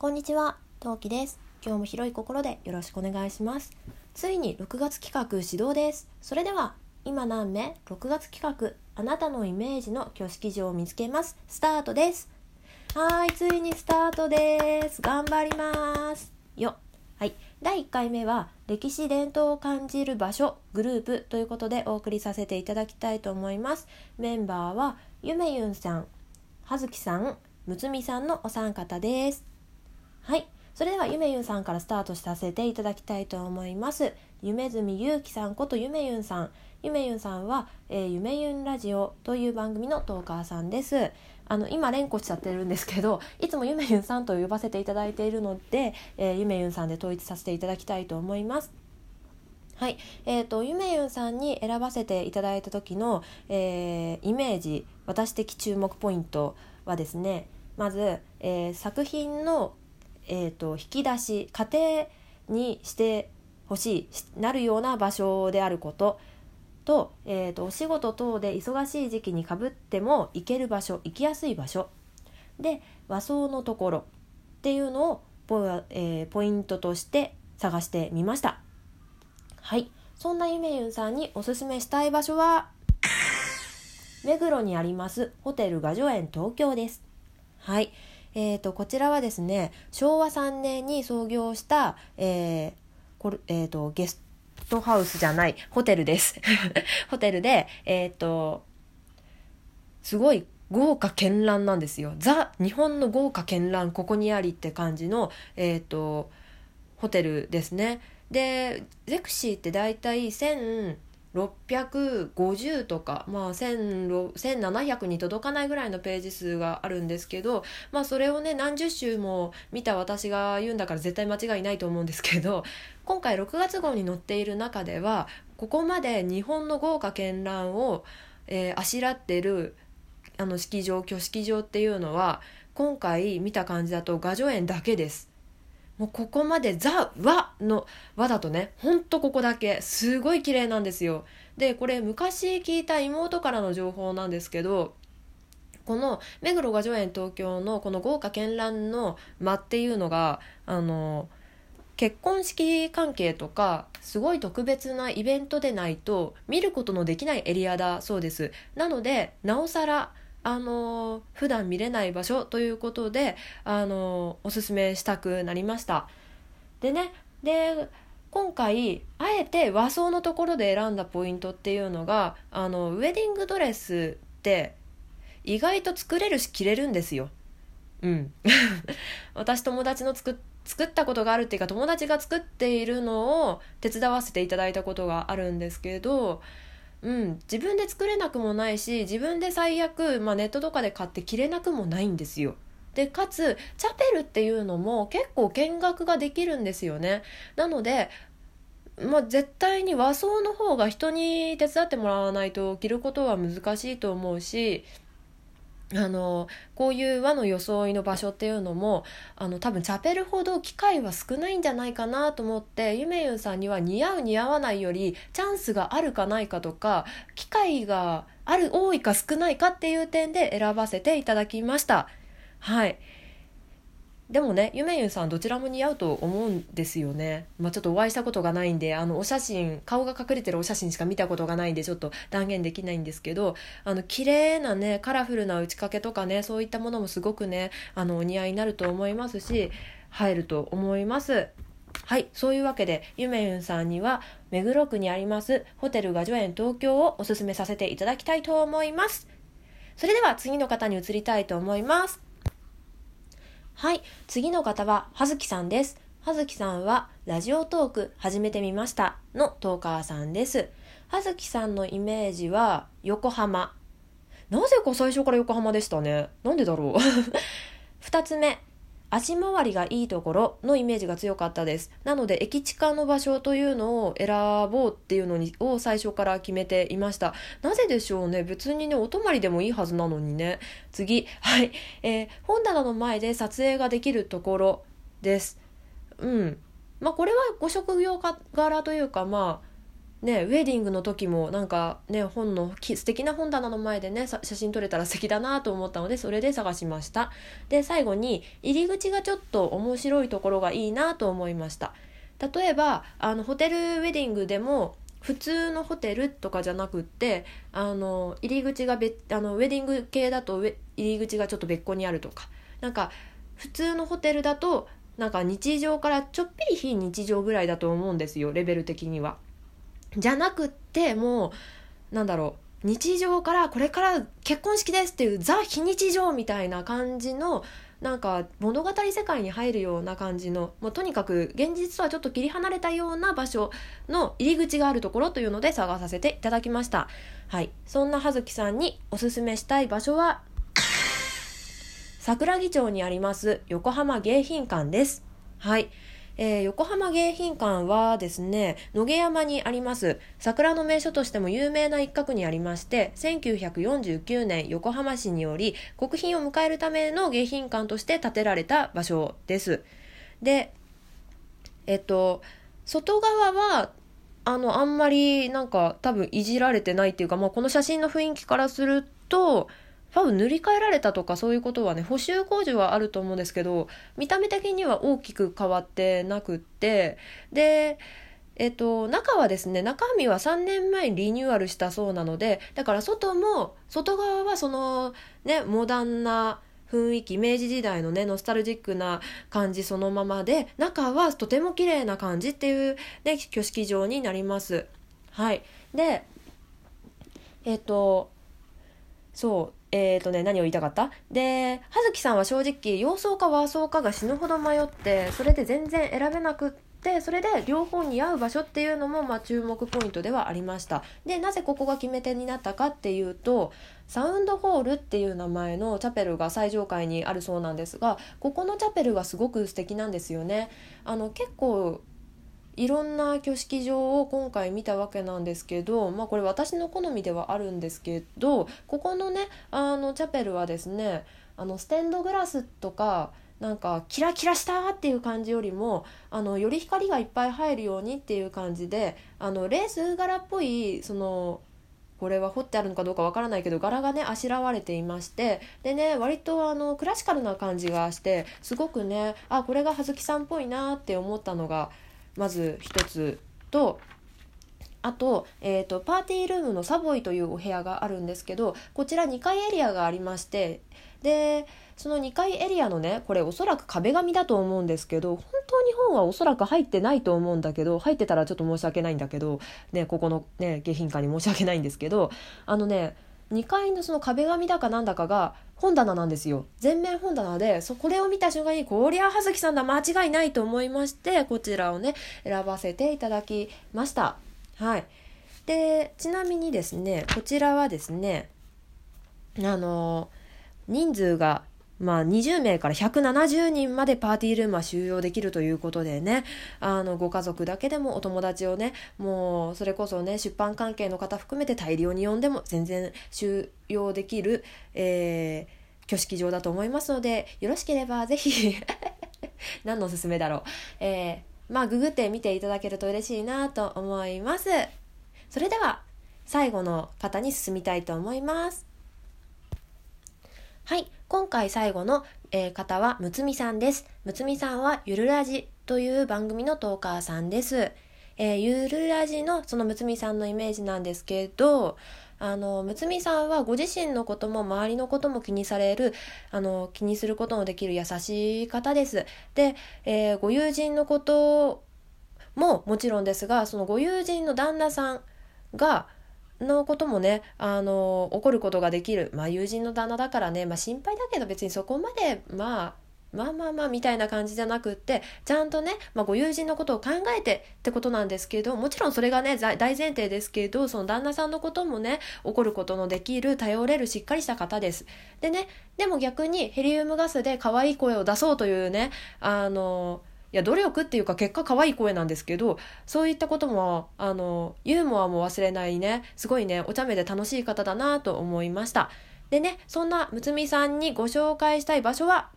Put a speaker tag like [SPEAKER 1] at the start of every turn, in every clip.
[SPEAKER 1] こんにちは、トウキです。今日も広い心でよろしくお願いします。ついに6月企画始動です。それでは、今何目 ?6 月企画、あなたのイメージの挙式場を見つけます。スタートです。はーい、ついにスタートです。頑張ります。よ。はい。第1回目は、歴史伝統を感じる場所、グループということでお送りさせていただきたいと思います。メンバーは、ゆめゆんさん、はずきさん、むつみさんのお三方です。はい。それではゆめゆんさんからスタートさせていただきたいと思います。夢住ゆうきさんことゆめゆんさん。ゆめゆんさんは、えー、ゆめゆんラジオという番組のトーカーさんです。あの今連呼しちゃってるんですけどいつもゆめゆんさんと呼ばせていただいているので、えー、ゆめゆんさんで統一させていただきたいと思います。はい、えーと、ゆめゆんさんに選ばせていただいた時の、えー、イメージ私的注目ポイントはですねまず、えー、作品の、えーと、引き出し家庭にしてほしいなるような場所であることと,、えーと、お仕事等で忙しい時期にかぶっても行ける場所行きやすい場所で和装のところっていうのをポ,、えー、ポイントとして探してみました。はい。そんなゆめゆんさんにおすすめしたい場所は、目黒にありますホテル雅叙園東京です。はい。えーと、こちらはですね、昭和3年に創業した、えー、これ、えーと、ゲストハウスじゃない、ホテルです。ホテルで、えーと、すごい豪華絢爛なんですよ。ザ・日本の豪華絢爛ここにありって感じの、えーと、ホテルですね。でゼクシーって大体1 650とか、まあ、1700に届かないぐらいのページ数があるんですけど、まあ、それをね何十週も見た私が言うんだから絶対間違いないと思うんですけど今回6月号に載っている中ではここまで日本の豪華絢爛を、えー、あしらってるあの式場挙式場っていうのは今回見た感じだと雅叙園だけです。もうここまでザ・和の和だとねほんとここだけすごい綺麗なんですよ。でこれ昔聞いた妹からの情報なんですけどこの目黒雅叙園東京のこの豪華絢爛の間っていうのがあの結婚式関係とかすごい特別なイベントでないと見ることのできないエリアだそうです。なのでなおさらあの普段見れない場所ということであのおすすめしたくなりました。でねで今回あえて和装のところで選んだポイントっていうのがあのウェディングドレスって意外と作れるし着れるんですよ。うん。私友達の作作ったことがあるっていうか友達が作っているのを手伝わせていただいたことがあるんですけどうん、自分で作れなくもないし自分で最悪、まあ、ネットとかで買って着れなくもないんですよ。でかつチャペルっていうのも結構見学ができるんですよね。なので、まあ、絶対に和装の方が人に手伝ってもらわないと着ることは難しいと思うしあのこういう和の装いの場所っていうのもあの多分チャペルほど機会は少ないんじゃないかなと思ってゆめゆんさんには似合う似合わないよりチャンスがあるかないかとか機会がある多いか少ないかっていう点で選ばせていただきました。はい。でもねゆめゆんさんどちらも似合うと思うんですよね、まあ、ちょっとお会いしたことがないんであのお写真顔が隠れてるお写真しか見たことがないんでちょっと断言できないんですけどあの綺麗なねカラフルな打ち掛けとかねそういったものもすごくねあのお似合いになると思いますし入ると思います。はいそういうわけでゆめゆんさんには目黒区にありますホテル雅叙園東京をおすすめさせていただきたいと思います。それでは次の方に移りたいと思います。はい、次の方ははずきさんです。はずきさんはラジオトーク始めてみましたのトーカーさんです。はずきさんのイメージは横浜。なぜか最初から横浜でしたね。なんでだろう。二つ目、足回りがいいところのイメージが強かったです。なので駅地下の場所というのを選ぼうっていうのにを最初から決めていました。なぜでしょうね。別にね、お泊まりでもいいはずなのにね。次、はい。えー、本棚の前で撮影ができるところです。うん。まあこれはご職業柄というかまあね、ウェディングの時もなんかね本の素敵な本棚の前でね写真撮れたら素敵だなと思ったのでそれで探しました。で最後に入り口がちょっと面白いところがいいなと思いました。例えばあのホテルウェディングでも普通のホテルとかじゃなくってあの入り口が別あのウェディング系だと入り口がちょっと別個にあるとか。なんか普通のホテルだとなんか日常からちょっぴり非日常ぐらいだと思うんですよレベル的には。じゃなくってもうなんだろう日常からこれから結婚式ですっていうザ・非日常みたいな感じのなんか物語世界に入るような感じのもうとにかく現実とはちょっと切り離れたような場所の入り口があるところというので探させていただきました。はい。そんな葉月さんにおすすめしたい場所は桜木町にあります横浜迎賓館です。はい。えー、横浜迎賓館はですね、野毛山にあります、桜の名所としても有名な一角にありまして、1949年横浜市により国賓を迎えるための迎賓館として建てられた場所です。で、えっと、外側は、あの、あんまりなんか多分いじられてないっていうか、まあ、この写真の雰囲気からすると、多分塗り替えられたとかそういうことはね補修工事はあると思うんですけど見た目的には大きく変わってなくってでえっと、中はですね中身は3年前にリニューアルしたそうなのでだから外も外側はそのねモダンな雰囲気明治時代のねノスタルジックな感じそのままで中はとても綺麗な感じっていう、ね、挙式場になります。はい、でえっとそうえーとね、何を言いたかった？で葉月さんは正直洋装か和装かが死ぬほど迷ってそれで全然選べなくってそれで両方に合う場所っていうのも、まあ、注目ポイントではありました。でなぜここが決め手になったかっていうとサウンドホールっていう名前のチャペルが最上階にあるそうなんですがここのチャペルがすごく素敵なんですよね。あの結構いろんな挙式場を今回見たわけなんですけど、まあ、これ私の好みではあるんですけどここのねあのチャペルはですねあのステンドグラスとかなんかキラキラしたっていう感じよりもあのより光がいっぱい入るようにっていう感じであのレース柄っぽいそのこれは彫ってあるのかどうかわからないけど柄がねあしらわれていましてでね割とあのクラシカルな感じがしてすごくねあこれが葉月さんっぽいなって思ったのがまず一つとあと,、えーと、パーティールームのサボイというお部屋があるんですけどこちら2階エリアがありましてでその2階エリアのねこれおそらく壁紙だと思うんですけど本当に本はおそらく入ってないと思うんだけど入ってたらちょっと申し訳ないんだけど、ね、ここの、ね、下品館に申し訳ないんですけどあのね2階のその壁紙だかなんだかが本棚なんですよ。全面本棚でそこれを見た瞬間にこりゃ葉月さんだ。間違いないと思いましてこちらをね選ばせていただきました。はい。でちなみにですねこちらはですねあの人数がまあ、20名から170人までパーティールームは収容できるということでねあのご家族だけでもお友達をねもうそれこそね出版関係の方含めて大量に呼んでも全然収容できる、えー、挙式場だと思いますのでよろしければぜひ 何のおすすめだろう、えー、まあググって見ていただけると嬉しいなと思います。それでは最後の方に進みたいと思います。はい今回最後の、えー、方はむつみさんです。むつみさんはゆるラジという番組のトーカーさんです。えー、ゆるラジのそのむつみさんのイメージなんですけど、あの、むつみさんはご自身のことも周りのことも気にされる、あの、気にすることのできる優しい方です。で、えー、ご友人のことももちろんですが、そのご友人の旦那さんが、のこともねあの起こることができる、まあ、友人の旦那だからね、まあ、心配だけど別にそこまでまあまあまあまあみたいな感じじゃなくってちゃんとね、まあ、ご友人のことを考えてってことなんですけどもちろんそれがね大前提ですけどその旦那さんのこともね起こることのできる頼れるしっかりした方です。でねでも逆にヘリウムガスで可愛い声を出そうというねあのいや努力っていうか結果可愛い声なんですけどそういったこともあのユーモアも忘れないねすごいねお茶目で楽しい方だなと思いました。でねそんなむつみさんにご紹介したい場所は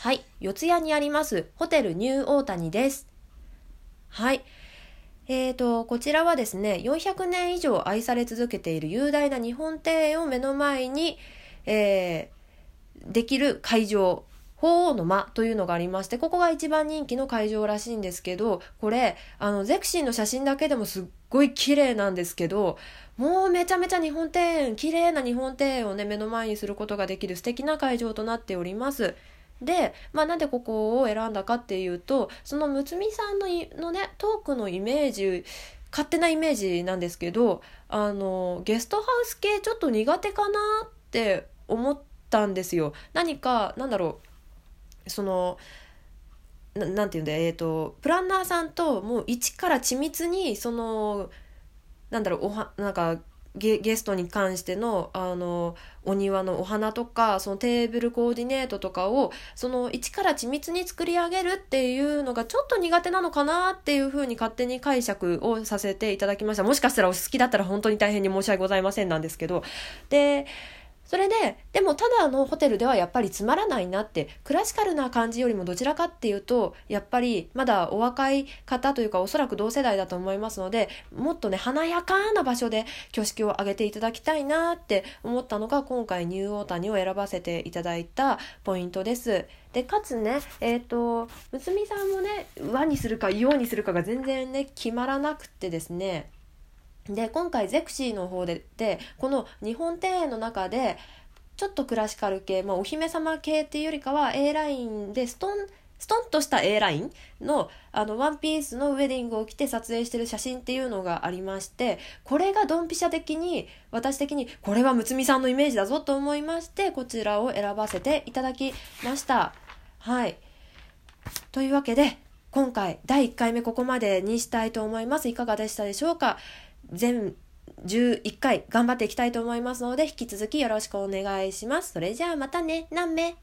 [SPEAKER 1] はい四谷にありますホテルニューオータニです。はい。えーと、こちらはですね400年以上愛され続けている雄大な日本庭園を目の前に、えー、できる会場。鳳凰の間というのがありましてここが一番人気の会場らしいんですけどこれあのゼクシーの写真だけでもすっごい綺麗なんですけどもうめちゃめちゃ日本庭園綺麗な日本庭園をね目の前にすることができる素敵な会場となっております。で、まあ、なんでここを選んだかっていうとそのむつみさんののねトークのイメージ勝手なイメージなんですけどあのゲストハウス系ちょっと苦手かなって思ったんですよ。何かなんだろうそのなんていうんだえっ、ー、とプランナーさんともう一から緻密にそのなんだろうおはなんかゲゲストに関してのあのお庭のお花とかそのテーブルコーディネートとかをその一から緻密に作り上げるっていうのがちょっと苦手なのかなっていうふうに勝手に解釈をさせていただきました。もしかしたらお好きだったら本当に大変に申し訳ございませんなんですけど。でそれででもただのホテルではやっぱりつまらないなってクラシカルな感じよりもどちらかっていうとやっぱりまだお若い方というかおそらく同世代だと思いますのでもっとね華やかな場所で挙式を挙げていただきたいなって思ったのが今回ニューオータニを選ばせていただいたポイントです。でかつねえっ、ー、と娘さんもね和にするか洋にするかが全然ね決まらなくてですねで今回ゼクシーの方ででこの日本庭園の中でちょっとクラシカル系、まあ、お姫様系っていうよりかは A ラインでストンストンとした A ラインのあのワンピースのウェディングを着て撮影してる写真っていうのがありましてこれがドンピシャ的に私的にこれは睦美さんのイメージだぞと思いましてこちらを選ばせていただきました。はいというわけで今回第1回目ここまでにしたいと思います。いかがでしたでしょうか？全11回頑張っていきたいと思いますので引き続きよろしくお願いします。それじゃあまたね。何名